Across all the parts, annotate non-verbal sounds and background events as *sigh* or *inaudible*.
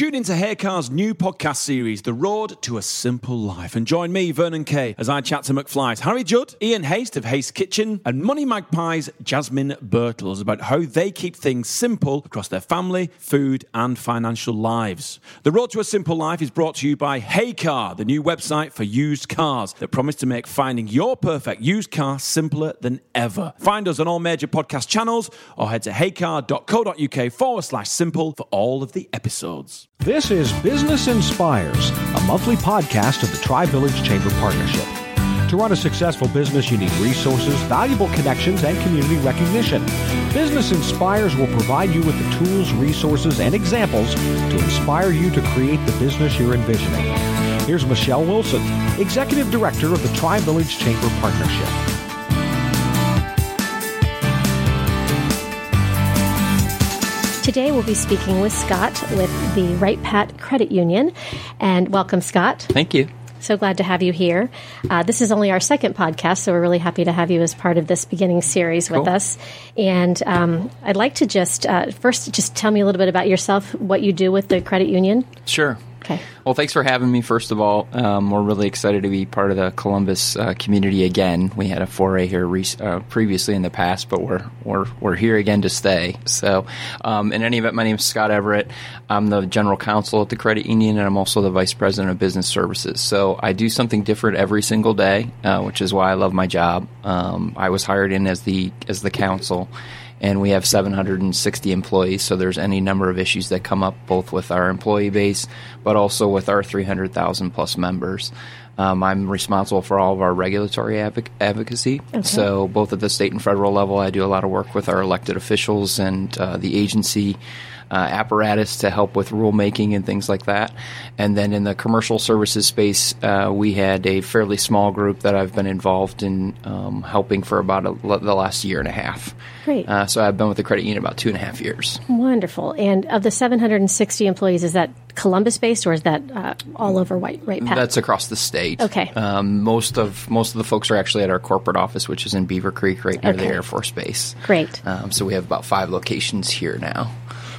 Tune into Heycar's new podcast series, The Road to a Simple Life, and join me, Vernon Kay, as I chat to McFly's Harry Judd, Ian Haste of Haste Kitchen, and Money Magpie's Jasmine Birtles about how they keep things simple across their family, food, and financial lives. The Road to a Simple Life is brought to you by Haycar, the new website for used cars that promise to make finding your perfect used car simpler than ever. Find us on all major podcast channels or head to heycar.co.uk forward slash simple for all of the episodes. This is Business Inspires, a monthly podcast of the Tri Village Chamber Partnership. To run a successful business, you need resources, valuable connections, and community recognition. Business Inspires will provide you with the tools, resources, and examples to inspire you to create the business you're envisioning. Here's Michelle Wilson, Executive Director of the Tri Village Chamber Partnership. Today we'll be speaking with Scott with the Wright-Patt Credit Union. And welcome, Scott. Thank you. So glad to have you here. Uh, this is only our second podcast, so we're really happy to have you as part of this beginning series with us. And um, I'd like to just uh, first just tell me a little bit about yourself, what you do with the credit union. Sure. Okay. Well, thanks for having me. First of all, um, we're really excited to be part of the Columbus uh, community again. We had a foray here re- uh, previously in the past, but we're we're we're here again to stay. So, um, in any event, my name is Scott Everett. I'm the general counsel at the credit union, and I'm also the vice president of business services. So, I do something different every single day, uh, which is why I love my job. Um, I was hired in as the as the counsel. And we have 760 employees. So there's any number of issues that come up both with our employee base, but also with our 300,000 plus members. Um, I'm responsible for all of our regulatory advoc- advocacy. So both at the state and federal level, I do a lot of work with our elected officials and uh, the agency. Uh, apparatus to help with rulemaking and things like that. And then in the commercial services space, uh, we had a fairly small group that I've been involved in um, helping for about a, the last year and a half. Great. Uh, so I've been with the credit union about two and a half years. Wonderful. And of the 760 employees, is that Columbus based or is that uh, all over White Wright-Patt? That's across the state. Okay. Um, most of most of the folks are actually at our corporate office, which is in Beavercreek, right near Okay. the Air Force Base. Great. Um, so we have about five locations here now.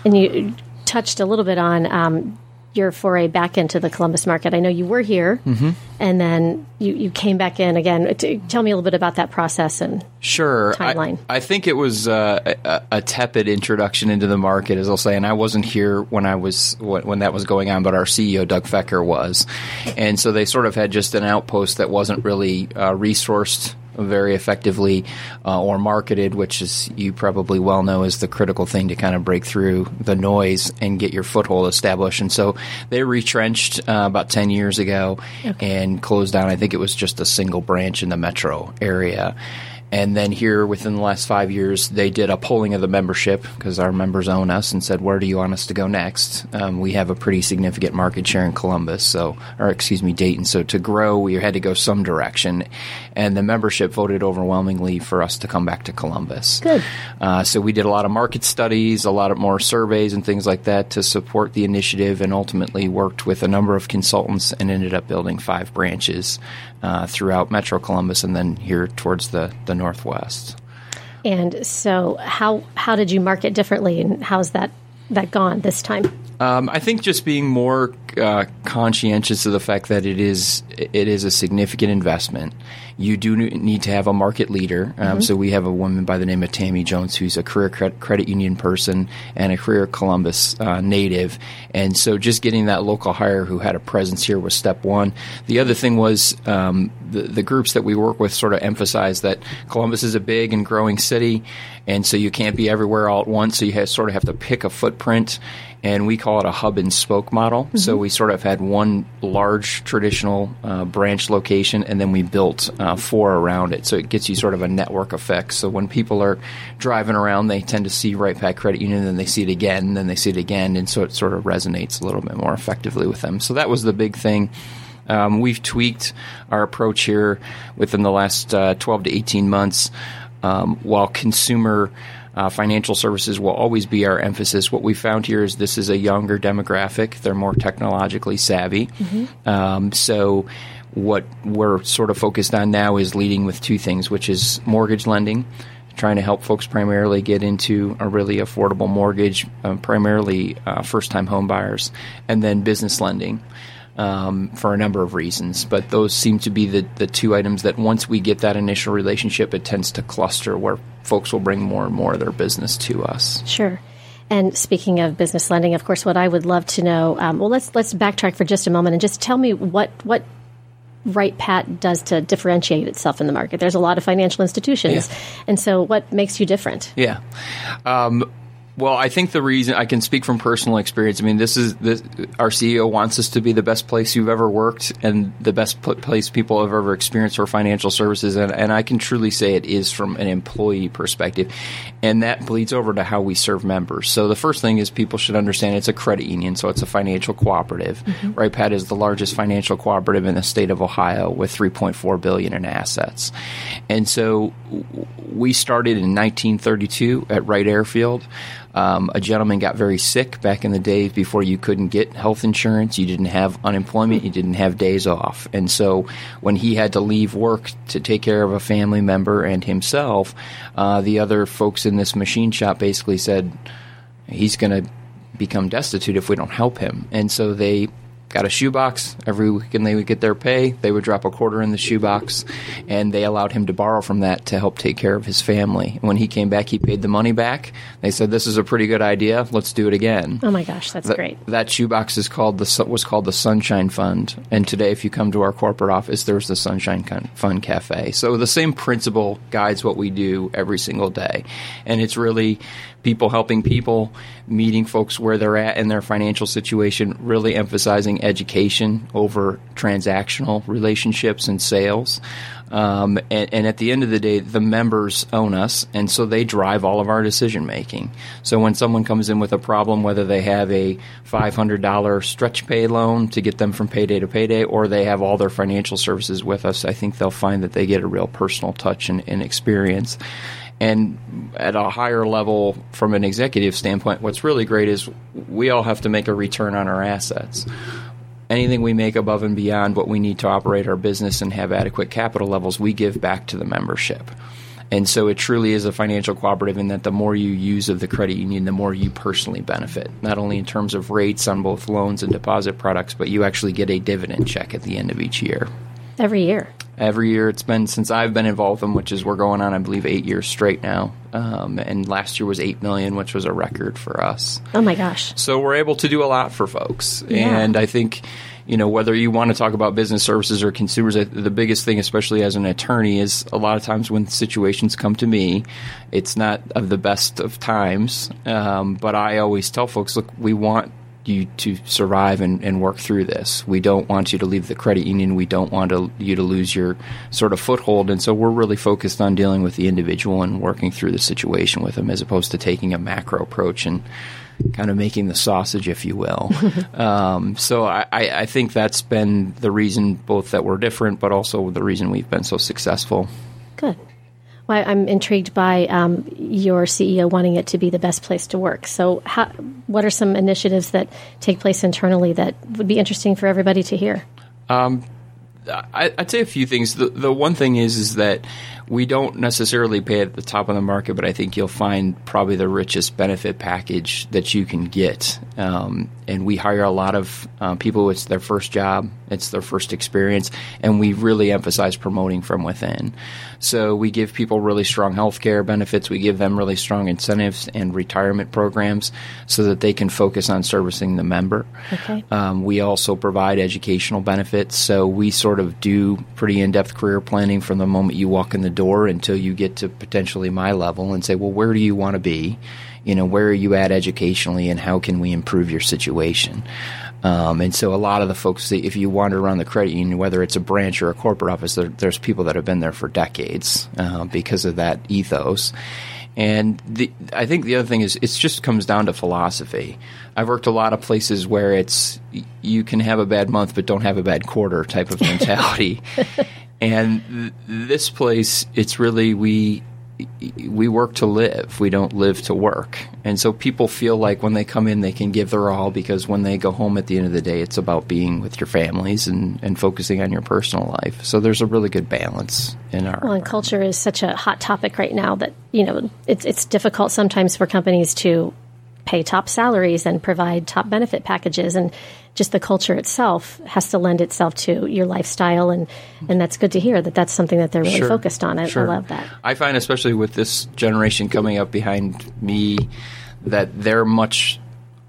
And you touched a little bit on um, your foray back into the Columbus market. I know you were here, Mm-hmm. and then you, you came back in again. Tell me a little bit about that process. And Sure. I- Timeline. I, think it was uh, a, a tepid introduction into the market, as I'll say, and I wasn't here when I was when, when that was going on, but our CEO Doug Fecher was, and so they sort of had just an outpost that wasn't really uh, resourced very effectively uh, or marketed, which is you probably well know is the critical thing to kind of break through the noise and get your foothold established. And so they retrenched uh, about ten years ago and closed down. I think it was just a single branch in the metro area. And then here, within the last five years, they did a polling of the membership because our members own us and said, "Where do you want us to go next?" Um, we have a pretty significant market share in Columbus, so or excuse me, Dayton. So to grow, we had to go some direction, and the membership voted overwhelmingly for us to come back to Columbus. Good. Uh, so we did a lot of market studies, a lot of more surveys and things like that to support the initiative, and ultimately worked with a number of consultants and ended up building five branches uh, throughout Metro Columbus and then here towards the the northwest. and so, how how did you market differently, and how's that that gone this time? Um, I think just being more uh, conscientious of the fact that it is it is a significant investment. You do need to have a market leader. Um, So we have a woman by the name of Tammy Jones, who's a career cre- credit union person and a career Columbus uh, native. And so just getting that local hire who had a presence here was step one. The other thing was um, the, the groups that we work with sort of emphasize that Columbus is a big and growing city, and so you can't be everywhere all at once. So you have, sort of have to pick a footprint and we call it a hub and spoke model. So we sort of had one large traditional uh, branch location, and then we built uh, four around it. So it gets you sort of a network effect. So when people are driving around, they tend to see Wright-Patt Credit Union, then they see it again, then they see it again, and so it sort of resonates a little bit more effectively with them. So that was the big thing. Um, we've tweaked our approach here within the last uh, 12 to 18 months. Um, while consumer uh, financial services will always be our emphasis, what we found here is this is a younger demographic. They're more technologically savvy. Um, so, what we're sort of focused on now is leading with two things, which is mortgage lending. trying to help folks primarily get into a really affordable mortgage, um, primarily uh, first time home buyers, and then business lending. Um, for a number of reasons, but those seem to be the, the two items that once we get that initial relationship, it tends to cluster where folks will bring more and more of their business to us. Sure. And speaking of business lending, of course, what I would love to know. Um, well, let's let's backtrack for just a moment and just tell me what what Wright-Patt does to differentiate itself in the market. There's a lot of financial institutions, yeah. and so what makes you different? Yeah. Um, well, I think the reason I can speak from personal experience. I mean, this is this, our CEO wants us to be the best place you've ever worked and the best place people have ever experienced for financial services, and, and I can truly say it is from an employee perspective, and that bleeds over to how we serve members. So the first thing is people should understand it's a credit union, so it's a financial cooperative. Mm-hmm. Wright-Patt is the largest financial cooperative in the state of Ohio with 3.4 billion in assets, and so we started in 1932 at Wright Airfield. Um, a gentleman got very sick back in the days before you couldn't get health insurance. You didn't have unemployment. You didn't have days off. And so when he had to leave work to take care of a family member and himself, uh, the other folks in this machine shop basically said, he's going to become destitute if we don't help him. And so they got a shoebox. Every weekend they would get their pay. They would drop a quarter in the shoebox, and they allowed him to borrow from that to help take care of his family. When he came back, he paid the money back. They said, "This is a pretty good idea. Let's do it again." Oh my gosh, that's great. That shoebox is called the was called the Sunshine Fund, and today, if you come to our corporate office, there's the Sunshine Fund Cafe. So the same principle guides what we do every single day, and it's really people helping people, meeting folks where they're at in their financial situation, really emphasizing education over transactional relationships and sales. Um, and, and, at the end of the day, the members own us, and so they drive all of our decision making. So when someone comes in with a problem, whether they have a $500 stretch pay loan to get them from payday to payday, or they have all their financial services with us, I think they'll find that they get a real personal touch and, and experience. And at a higher level, from an executive standpoint, what's really great is we all have to make a return on our assets. Anything we make above and beyond what we need to operate our business and have adequate capital levels, we give back to the membership. And so it truly is a financial cooperative in that the more you use of the credit union, the more you personally benefit, not only in terms of rates on both loans and deposit products, but you actually get a dividend check at the end of each year. Every year every year. It's been since I've been involved in, which is we're going on, I believe, eight years straight now. Um, and last year was eight million, which was a record for us. Oh my gosh! So we're able to do a lot for folks, yeah. and I think. You know, whether you want to talk about business services or consumers, the biggest thing, especially as an attorney, is a lot of times when situations come to me, it's not of the best of times. Um, but I always tell folks, look, we want you to survive and, and, work through this. We don't want you to leave the credit union. We don't want to, you to lose your sort of foothold. And so we're really focused on dealing with the individual and working through the situation with them as opposed to taking a macro approach and kind of making the sausage, if you will. *laughs* um, so I, I think that's been the reason both that we're different, but also the reason we've been so successful. Good. Well, I'm intrigued by um, your CEO wanting it to be the best place to work. So, how, what are some initiatives that take place internally that would be interesting for everybody to hear? Um, I, would say a few things. The, the one thing is is that we don't necessarily pay at the top of the market, but I think you'll find probably the richest benefit package that you can get. Um, and we hire a lot of uh, people. It's their first job, it's their first experience, and we really emphasize promoting from within. So we give people really strong health care benefits. We give them really strong incentives and retirement programs so that they can focus on servicing the member. Okay. Um, we also provide educational benefits. So we sort of do pretty in depth career planning from the moment you walk in the door until you get to potentially my level and say, well, where do you want to be? You know, where are you at educationally and how can we improve your situation? Um, and so a lot of the folks, if you wander around the credit union, whether it's a branch or a corporate office, there, there's people that have been there for decades uh, because of that ethos. And the, I think the other thing is it just comes down to philosophy. I've worked a lot of places where it's you can have a bad month but don't have a bad quarter type of *laughs* mentality. And th- this place, it's really we we work to live. We don't live to work. And so people feel like when they come in, they can give their all because when they go home at the end of the day, it's about being with your families and, and focusing on your personal life. So there's a really good balance in our. Well, and culture is such a hot topic right now that, you know, it's, it's difficult sometimes for companies to pay top salaries and provide top benefit packages and just the culture itself has to lend itself to your lifestyle and and that's good to hear that that's something that they're really Sure. focused on I, Sure. I love that I find, especially with this generation coming up behind me, that they're much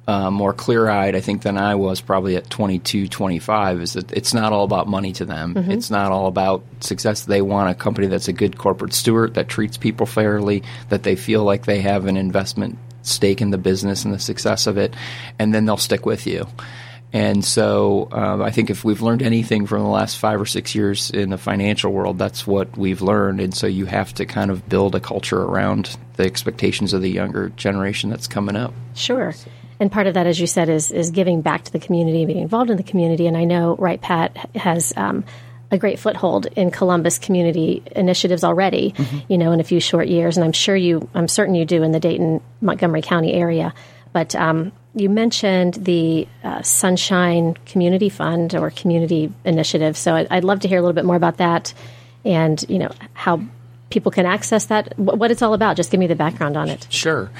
uh, more clear eyed, I think, than I was probably at 22, 25. Is that it's not all about money to them. It's not all about success. They want a company that's a good corporate steward, that treats people fairly, that they feel like they have an investment stake in the business and the success of it, and then they'll stick with you. And so um, I think if we've learned anything from the last five or six years in the financial world, that's what we've learned. And so you have to kind of build a culture around the expectations of the younger generation that's coming up. Sure. And part of that, as you said, is is giving back to the community, and being involved in the community. And I know Wright-Patt has um, a great foothold in Columbus community initiatives already. You know, in a few short years, and I'm sure you, I'm certain you do in the Dayton Montgomery County area. But um, you mentioned the uh, Sunshine Community Fund or community initiative. So I'd, I'd love to hear a little bit more about that, and you know how people can access that, what it's all about. Just give me the background on it. Sure.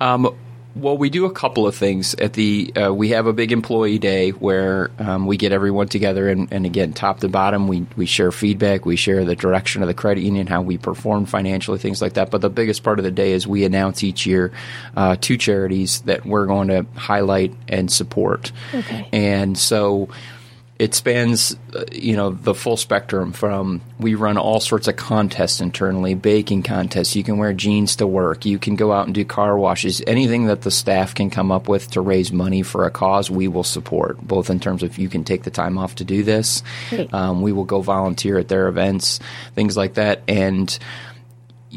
Um, well, we do a couple of things at the. Uh, we have a big employee day where um, we get everyone together, and, and again, top to bottom, we we share feedback, we share the direction of the credit union, how we perform financially, things like that. But the biggest part of the day is we announce each year uh, two charities that we're going to highlight and support. Okay. And so it spans uh, you know the full spectrum from we run all sorts of contests internally baking contests. You can wear jeans to work. You can go out and do car washes. Anything that the staff can come up with to raise money for a cause we will support both in terms of you can take the time off to do this. Um, we will go volunteer at their events things like that. And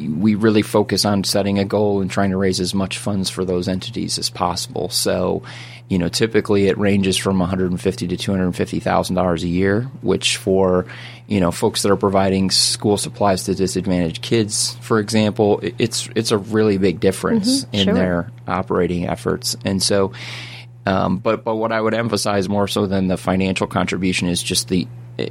we really focus on setting a goal and trying to raise as much funds for those entities as possible. So, you know, typically it ranges from 150 to 250 thousand dollars a year, which for you know folks that are providing school supplies to disadvantaged kids, for example, it's it's a really big difference in sure. their operating efforts. And so, um, but but what I would emphasize more so than the financial contribution is just the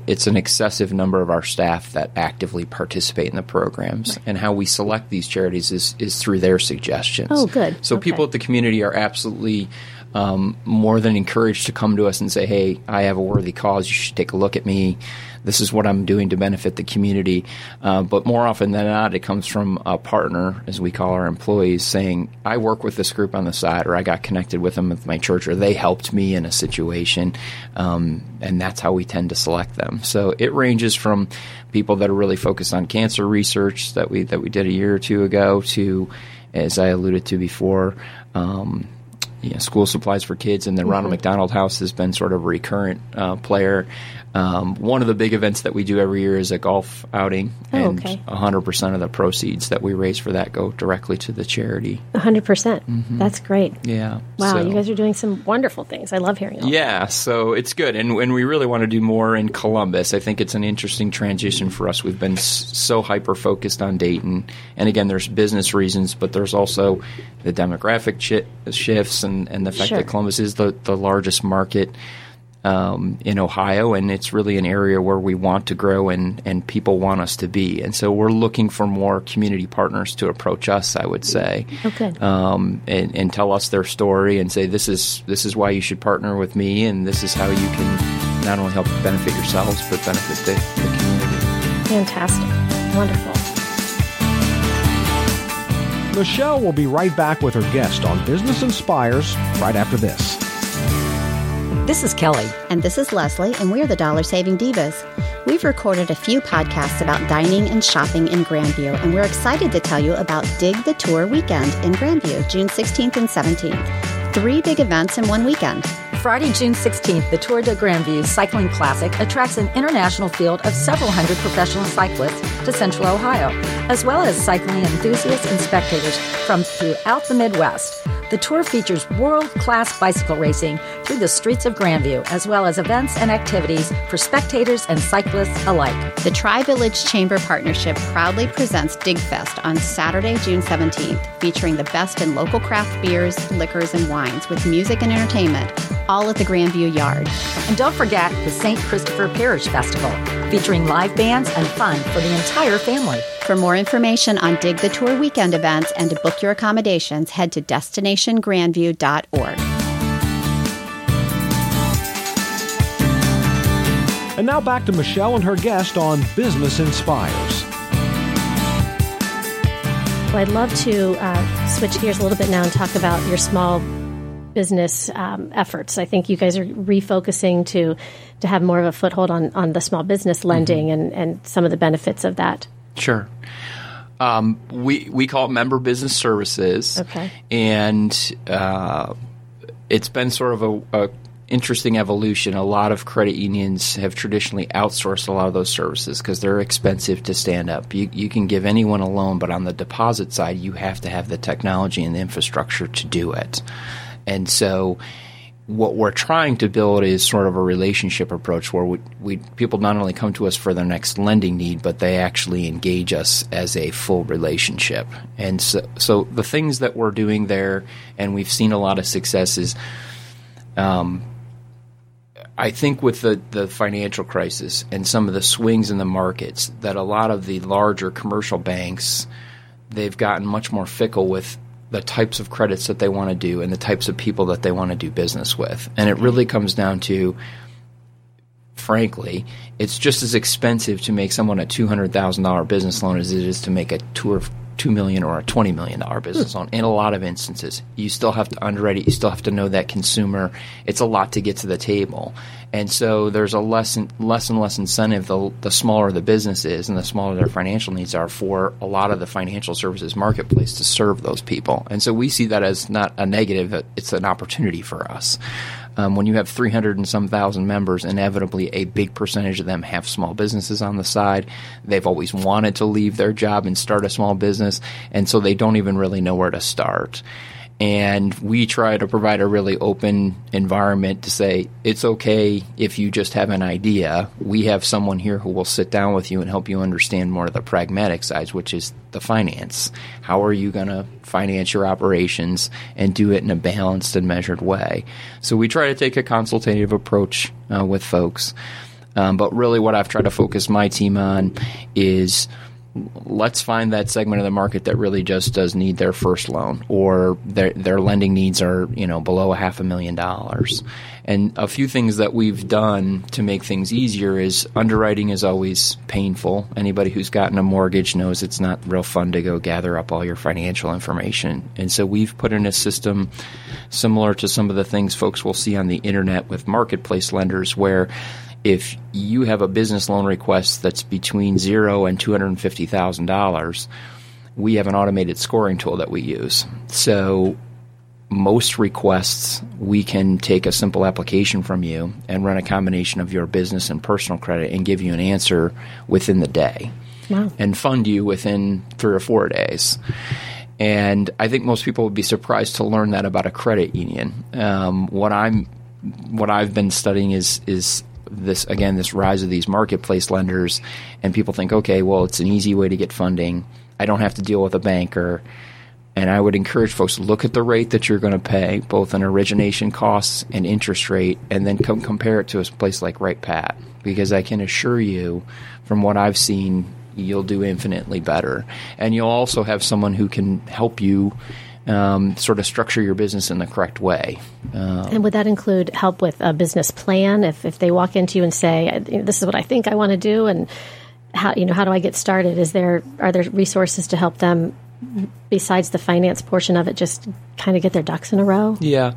it's an excessive number of our staff that actively participate in the programs, and how we select these charities is is through their suggestions. Oh, good. So Okay. people at the community are absolutely. Um, more than encouraged to come to us and say, "Hey, I have a worthy cause. You should take a look at me. This is what I'm doing to benefit the community." Uh, but more often than not, it comes from a partner, as we call our employees, saying, "I work with this group on the side, or I got connected with them with my church, or they helped me in a situation," um, and that's how we tend to select them. So it ranges from people that are really focused on cancer research that we that we did a year or two ago to, as I alluded to before. Um, you know, school supplies for kids, and the Mm-hmm. Ronald McDonald House has been sort of a recurrent uh, player. Um, one of the big events that we do every year is a golf outing, Oh, and okay. 100% of the proceeds that we raise for that go directly to the charity. 100%. percent That's great. Yeah. Wow, so- you guys are doing some wonderful things. I love hearing all yeah, so it's good, and and we really want to do more in Columbus. I think it's an interesting transition for us. We've been s- so hyper focused on Dayton, and again, there's business reasons, but there's also the demographic shi shifts and and the fact Sure. that Columbus is the the largest market. Um, in Ohio, and it's really an area where we want to grow and, and people want us to be. And so we're looking for more community partners to approach us, I would say Oh, good. um, and, and tell us their story and say this is this is why you should partner with me and this is how you can not only help benefit yourselves but benefit the, the community. Fantastic. Wonderful. Michelle will be right back with her guest on Business Inspires right after this. This is Kelly. And this is Leslie, and we're the Dollar Saving Divas. We've recorded a few podcasts about dining and shopping in Grandview, and we're excited to tell you about Dig the Tour Weekend in Grandview, June 16th and 17th. Three big events in one weekend. Friday, June 16th, the Tour de Grandview Cycling Classic attracts an international field of several hundred professional cyclists to Central Ohio, as well as cycling enthusiasts and spectators from throughout the Midwest. The tour features world class bicycle racing through the streets of Grandview, as well as events and activities for spectators and cyclists alike. The Tri Village Chamber Partnership proudly presents DigFest on Saturday, June 17th, featuring the best in local craft beers, liquors, and wines with music and entertainment, all at the Grandview Yard. And don't forget the St. Christopher Parish Festival, featuring live bands and fun for the entire family. For more information on Dig the Tour weekend events and to book your accommodations, head to destinationgrandview.org. And now back to Michelle and her guest on Business Inspires. Well, I'd love to uh, switch gears a little bit now and talk about your small business um, efforts. I think you guys are refocusing to to have more of a foothold on, on the small business lending and, and some of the benefits of that. Sure. Um, we we call it member business services. Okay. And uh, it's been sort of a, a interesting evolution. A lot of credit unions have traditionally outsourced a lot of those services because they're expensive to stand up. You, you can give anyone a loan, but on the deposit side, you have to have the technology and the infrastructure to do it. And so what we're trying to build is sort of a relationship approach where we, we, people not only come to us for their next lending need, but they actually engage us as a full relationship. And so, so the things that we're doing there, and we've seen a lot of successes. Um, I think with the, the financial crisis and some of the swings in the markets, that a lot of the larger commercial banks, they've gotten much more fickle with the types of credits that they want to do and the types of people that they want to do business with. And it really comes down to, frankly, it's just as expensive to make someone a $200,000 business loan as it is to make a tour two million or a twenty million dollar business hmm. loan. In a lot of instances, you still have to underwrite it. You still have to know that consumer. It's a lot to get to the table, and so there's a less and less and less incentive the the smaller the business is and the smaller their financial needs are for a lot of the financial services marketplace to serve those people. And so we see that as not a negative; it's an opportunity for us. Um, when you have 300 and some thousand members, inevitably a big percentage of them have small businesses on the side. They've always wanted to leave their job and start a small business, and so they don't even really know where to start and we try to provide a really open environment to say it's okay if you just have an idea. We have someone here who will sit down with you and help you understand more of the pragmatic sides, which is the finance. How are you going to finance your operations and do it in a balanced and measured way? So we try to take a consultative approach uh, with folks. Um, but really, what I've tried to focus my team on is let's find that segment of the market that really just does need their first loan or their their lending needs are you know below a half a million dollars. And a few things that we've done to make things easier is underwriting is always painful. Anybody who's gotten a mortgage knows it's not real fun to go gather up all your financial information. And so we've put in a system similar to some of the things folks will see on the internet with marketplace lenders where if you have a business loan request that's between zero and two hundred and fifty thousand dollars, we have an automated scoring tool that we use. So most requests, we can take a simple application from you and run a combination of your business and personal credit and give you an answer within the day. Wow. And fund you within three or four days. And I think most people would be surprised to learn that about a credit union. Um, what I'm, what I've been studying is is this again this rise of these marketplace lenders and people think okay well it's an easy way to get funding. I don't have to deal with a banker. And i would encourage folks to look at the rate that you're going to pay both in origination costs and interest rate and then compare it to a place like wrightpat because i can assure you from what i've seen you'll do infinitely better. And you'll also have someone who can help you um, sort of structure your business in the correct way. Uh, and would that include help with a business plan? If, if they walk into you and say, "This is what I think I want to do," and how you know how do I get started? Is there are there resources to help them besides the finance portion of it, just kind of get their ducks in a row? Yeah,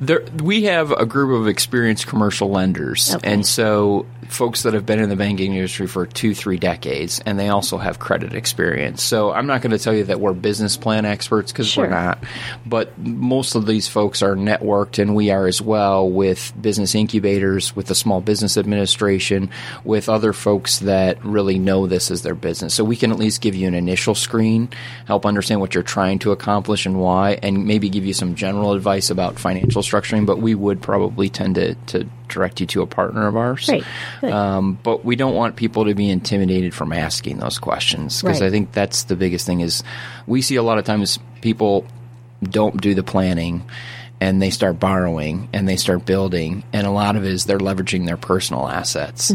there, we have a group of experienced commercial lenders, okay. and so folks that have been in the banking industry for two, three decades, and they also have credit experience. So I'm not going to tell you that we're business plan experts because sure. we're not, but most of these folks are networked, and we are as well with business incubators, with the Small Business Administration, with other folks that really know this as their business. So we can at least give you an initial screen, help understand what you're trying to accomplish and why, and maybe give you some general advice about financial structuring, but we would probably tend to, to direct you to a partner of ours. Good. Um, but we don't want people to be intimidated from asking those questions because Right. I think that's the biggest thing is we see a lot of times people don't do the planning and they start borrowing and they start building and a lot of it is they're leveraging their personal assets.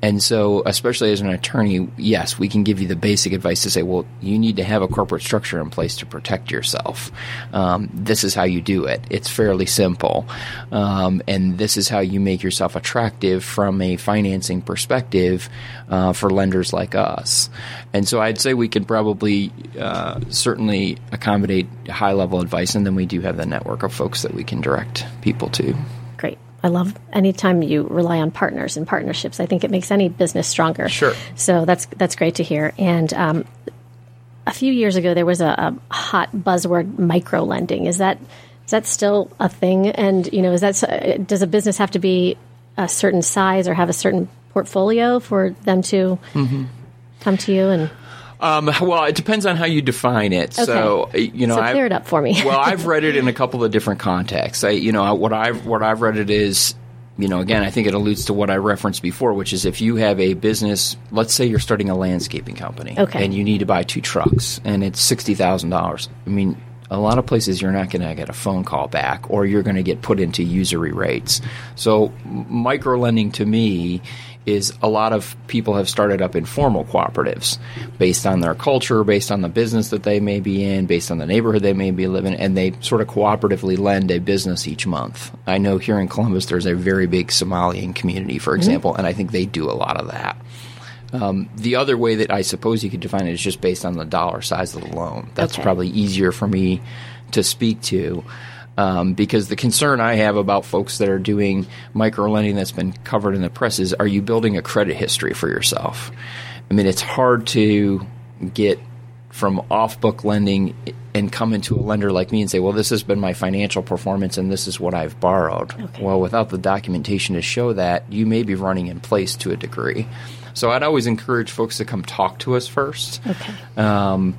And so especially as an attorney yes we can give you the basic advice to say well you need to have a corporate structure in place to protect yourself. Um, this is how you do it. It's fairly simple. Um, and this is how you make yourself attractive from a financing perspective uh, for lenders like us. And so I'd say we could probably uh, certainly accommodate high level advice, and then we do have the network of folks that we can direct people to. Great. I love anytime you rely on partners and partnerships. I think it makes any business stronger. Sure. So that's that's great to hear. And um, a few years ago, there was a, a hot buzzword: micro lending. Is that is that still a thing? And you know, is that does a business have to be a certain size or have a certain portfolio for them to Mm-hmm. come to you? And Um, well, it depends on how you define it. So you know, So clear it up for me. well, I've read it in a *laughs* couple of different contexts. I, you know, what I've what I've read it is, you know, again, I think it alludes to what I referenced before, which is if you have a business, let's say you're starting a landscaping company, Okay. and you need to buy two trucks, and it's sixty thousand dollars. I mean. A lot of places you're not going to get a phone call back, or you're going to get put into usury rates. So, micro lending to me is a lot of people have started up informal cooperatives based on their culture, based on the business that they may be in, based on the neighborhood they may be living, in, and they sort of cooperatively lend a business each month. I know here in Columbus there's a very big Somalian community, for example, and I think they do a lot of that. Um, the other way that I suppose you could define it is just based on the dollar size of the loan. That's Okay. probably easier for me to speak to. Um, because the concern I have about folks that are doing micro lending that's been covered in the press is are you building a credit history for yourself? I mean, it's hard to get from off book lending and come into a lender like me and say, well, this has been my financial performance and this is what I've borrowed. Well, without the documentation to show that, you may be running in place to a degree. So I'd always encourage folks to come talk to us first okay, um,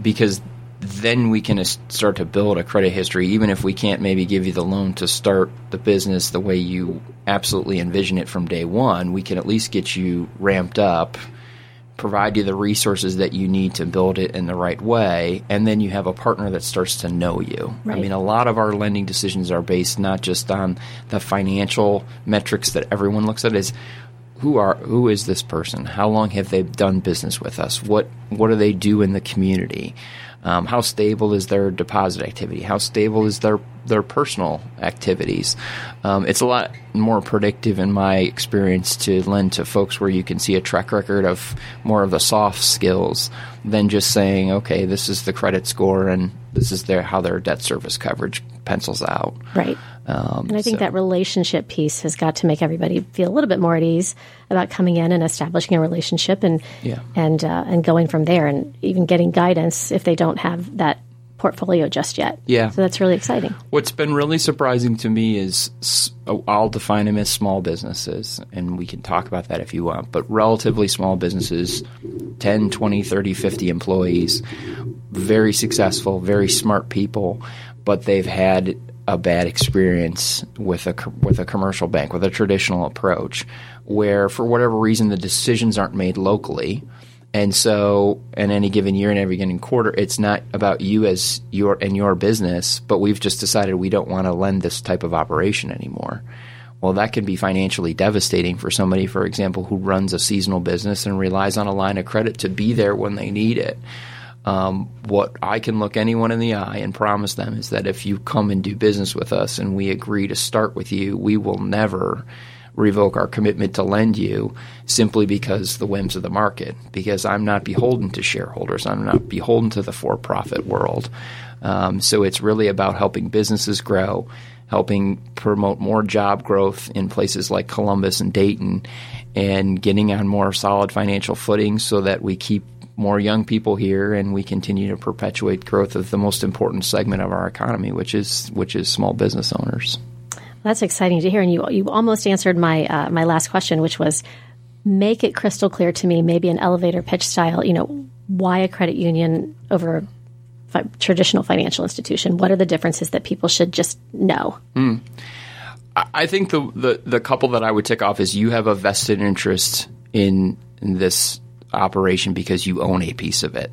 because then we can start to build a credit history, even if we can't maybe give you the loan to start the business the way you absolutely envision it from day one. We can at least get you ramped up, provide you the resources that you need to build it in the right way, and then you have a partner that starts to know you. I mean, a lot of our lending decisions are based not just on the financial metrics that everyone looks at, is who are who is this person? How long have they done business with us? What what do they do in the community? Um, how stable is their deposit activity? How stable is their their personal activities? Um, it's a lot more predictive, in my experience, to lend to folks where you can see a track record of more of the soft skills than just saying, okay, this is the credit score and this is their how their debt service coverage pencils out. right. Um, And I think so- that relationship piece has got to make everybody feel a little bit more at ease about coming in and establishing a relationship and Yeah. and uh, and going from there, and even getting guidance if they don't have that portfolio just yet. Yeah. so that's really exciting. What's been really surprising to me is I'll define them as small businesses, and we can talk about that if you want, but relatively small businesses 10, 20, 30, 50 employees, very successful, very smart people, but they've had a bad experience with a with a commercial bank with a traditional approach where for whatever reason the decisions aren't made locally and so, in any given year, in every given quarter, it's not about you as your and your business, but we've just decided we don't want to lend this type of operation anymore. Well, that can be financially devastating for somebody, for example, who runs a seasonal business and relies on a line of credit to be there when they need it. Um, what I can look anyone in the eye and promise them is that if you come and do business with us and we agree to start with you, we will never revoke our commitment to lend you simply because the whims of the market. Because I'm not beholden to shareholders, I'm not beholden to the for profit world. Um, so it's really about helping businesses grow, helping promote more job growth in places like Columbus and Dayton, and getting on more solid financial footing so that we keep more young people here and we continue to perpetuate growth of the most important segment of our economy, which is which is small business owners. That's exciting to hear, and you you almost answered my uh, my last question, which was make it crystal clear to me, maybe an elevator pitch style. You know, why a credit union over fi- traditional financial institution? What are the differences that people should just know? I think the, the the couple that I would tick off is you have a vested interest in, in this operation because you own a piece of it.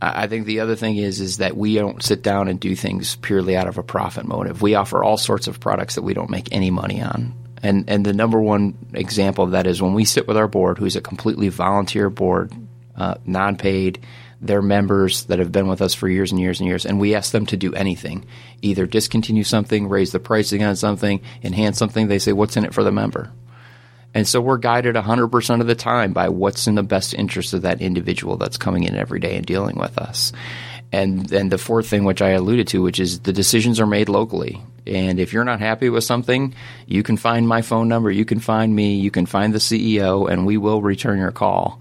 I think the other thing is is that we don't sit down and do things purely out of a profit motive. We offer all sorts of products that we don't make any money on. And and the number one example of that is when we sit with our board, who's a completely volunteer board, uh, non-paid. They're members that have been with us for years and years and years, and we ask them to do anything, either discontinue something, raise the pricing on something, enhance something. They say, "What's in it for the member?" And so we're guided 100% of the time by what's in the best interest of that individual that's coming in every day and dealing with us. And then the fourth thing, which I alluded to, which is the decisions are made locally. And if you're not happy with something, you can find my phone number, you can find me, you can find the CEO, and we will return your call.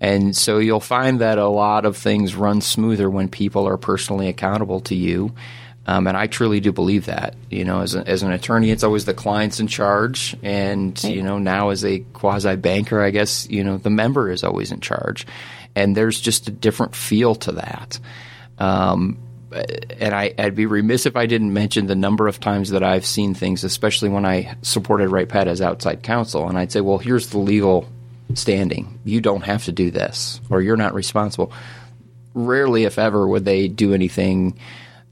And so you'll find that a lot of things run smoother when people are personally accountable to you. Um, and I truly do believe that. You know, as, a, as an attorney, it's always the client's in charge, and you know, now as a quasi banker, I guess you know the member is always in charge, and there's just a different feel to that. Um, and I, I'd be remiss if I didn't mention the number of times that I've seen things, especially when I supported Wright-Patt as outside counsel, and I'd say, "Well, here's the legal standing. You don't have to do this, or you're not responsible." Rarely, if ever, would they do anything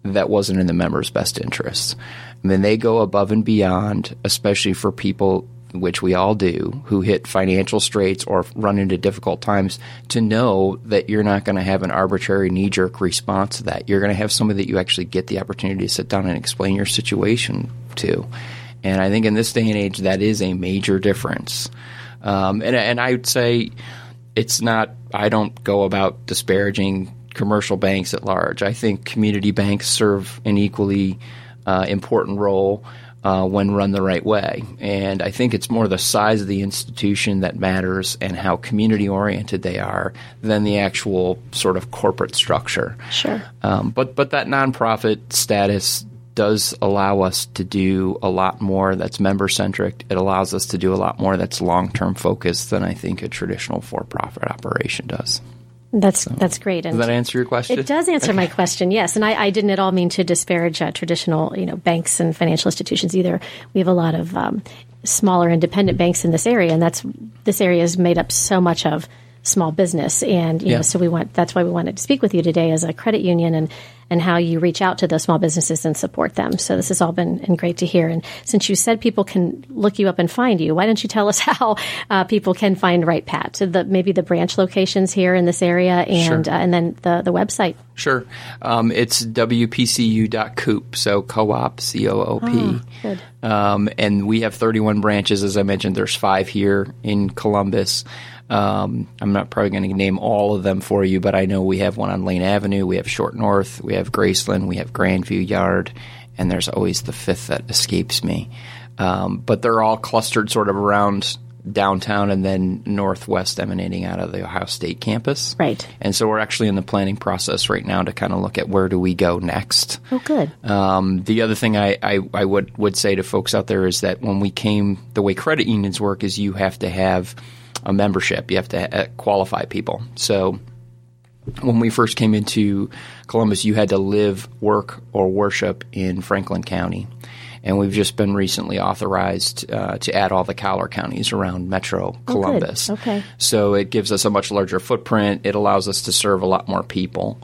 that wasn't in the member's best interest. I mean, they go above and beyond, especially for people, which we all do, who hit financial straits or run into difficult times, to know that you're not going to have an arbitrary knee jerk response to that. You're going to have somebody that you actually get the opportunity to sit down and explain your situation to. And I think in this day and age, that is a major difference. Um, and, and I would say it's not, I don't go about disparaging commercial banks at large. I think community banks serve an equally uh, important role uh, when run the right way. And I think it's more the size of the institution that matters and how community oriented they are than the actual sort of corporate structure. Sure. Um, but but that nonprofit status does allow us to do a lot more that's member centric. It allows us to do a lot more that's long term focused than I think a traditional for profit operation does. That's that's great. Does that answer your question? It does answer my question, yes. And I, I didn't at all mean to disparage uh, traditional, you know, banks and financial institutions either. We have a lot of um, smaller independent banks in this area, and that's this area is made up so much of small business, and you Yeah. know, so we want that's why we wanted to speak with you today as a credit union and and how you reach out to those small businesses and support them. So this has all been, been great to hear. And since you said people can look you up and find you, why don't you tell us *laughs* how uh, people can find Wright-Patt? So the maybe the branch locations here in this area, and Sure. uh, and then the the website. Sure. Um, it's wpcu.coop, so co-op, C-O-O-P. good. Um, and we have 31 branches, as I mentioned. There's five here in Columbus. Um, I'm not probably going to name all of them for you, but I know we have one on Lane Avenue, we have Short North, we have Graceland, we have Grandview Yard, and there's always the fifth that escapes me. Um, but they're all clustered sort of around downtown and then northwest emanating out of the Ohio State campus. Right. And so we're actually in the planning process right now to kind of look at where do we go next. Oh, good. Um, the other thing I, I, I would, would say to folks out there is that when we came, the way credit unions work is you have to have a membership, you have to uh, qualify people. So when we first came into Columbus, you had to live, work, or worship in Franklin County. And we've just been recently authorized uh, to add all the Collar counties around Metro Columbus. Okay. So it gives us a much larger footprint. It allows us to serve a lot more people.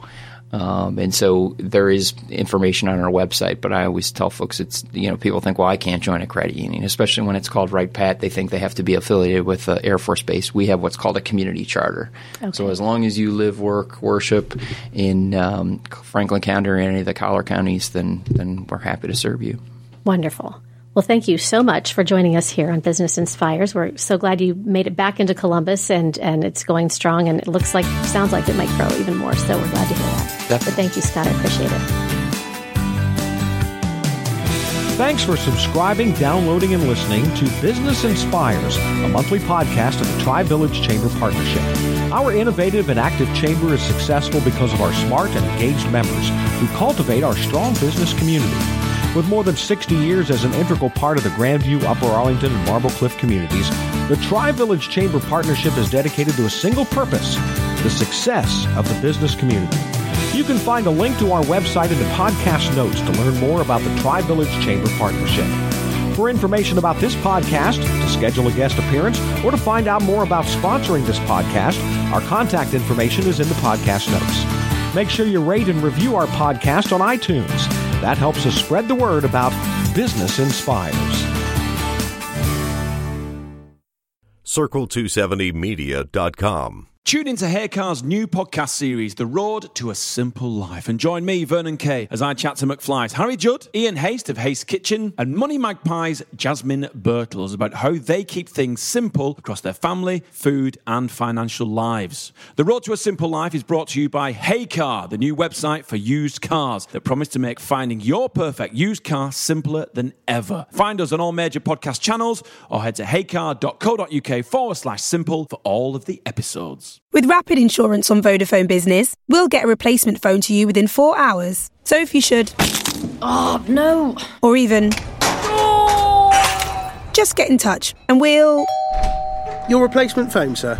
Um, and so there is information on our website, but I always tell folks it's, you know, people think, well, I can't join a credit union, especially when it's called Wright-Patt. They think they have to be affiliated with the Air Force Base. We have what's called a community charter. So as long as you live, work, worship in um, Franklin County or any of the collar counties, then, then we're happy to serve you. Wonderful. Well, thank you so much for joining us here on Business Inspires. We're so glad you made it back into Columbus and, and it's going strong and it looks like, sounds like it might grow even more. So we're glad to hear that. But thank you, Scott. I appreciate it. Thanks for subscribing, downloading, and listening to Business Inspires, a monthly podcast of the Tri Village Chamber Partnership. Our innovative and active chamber is successful because of our smart and engaged members who cultivate our strong business community. With more than 60 years as an integral part of the Grandview, Upper Arlington, and Marble Cliff communities, the Tri Village Chamber Partnership is dedicated to a single purpose the success of the business community. You can find a link to our website in the podcast notes to learn more about the Tri Village Chamber Partnership. For information about this podcast, to schedule a guest appearance, or to find out more about sponsoring this podcast, our contact information is in the podcast notes. Make sure you rate and review our podcast on iTunes. That helps us spread the word about Business Inspires. Circle270media.com. Tune into Heycar's new podcast series, The Road to a Simple Life, and join me, Vernon Kay, as I chat to McFly's Harry Judd, Ian Haste of Haste Kitchen, and Money Magpie's Jasmine Birtles about how they keep things simple across their family, food, and financial lives. The Road to a Simple Life is brought to you by Haycar, the new website for used cars that promise to make finding your perfect used car simpler than ever. Find us on all major podcast channels or head to heycar.co.uk forward slash simple for all of the episodes. With Rapid Insurance on Vodafone Business, we'll get a replacement phone to you within four hours. So if you should. Oh, no. Or even. Just get in touch and we'll. Your replacement phone, sir.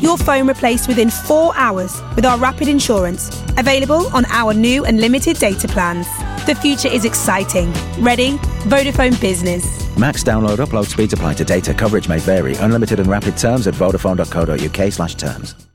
Your phone replaced within four hours with our Rapid Insurance. Available on our new and limited data plans. The future is exciting. Ready? Vodafone Business. Max download upload speeds apply to data. Coverage may vary. Unlimited and rapid terms at vodafone.co.uk slash terms.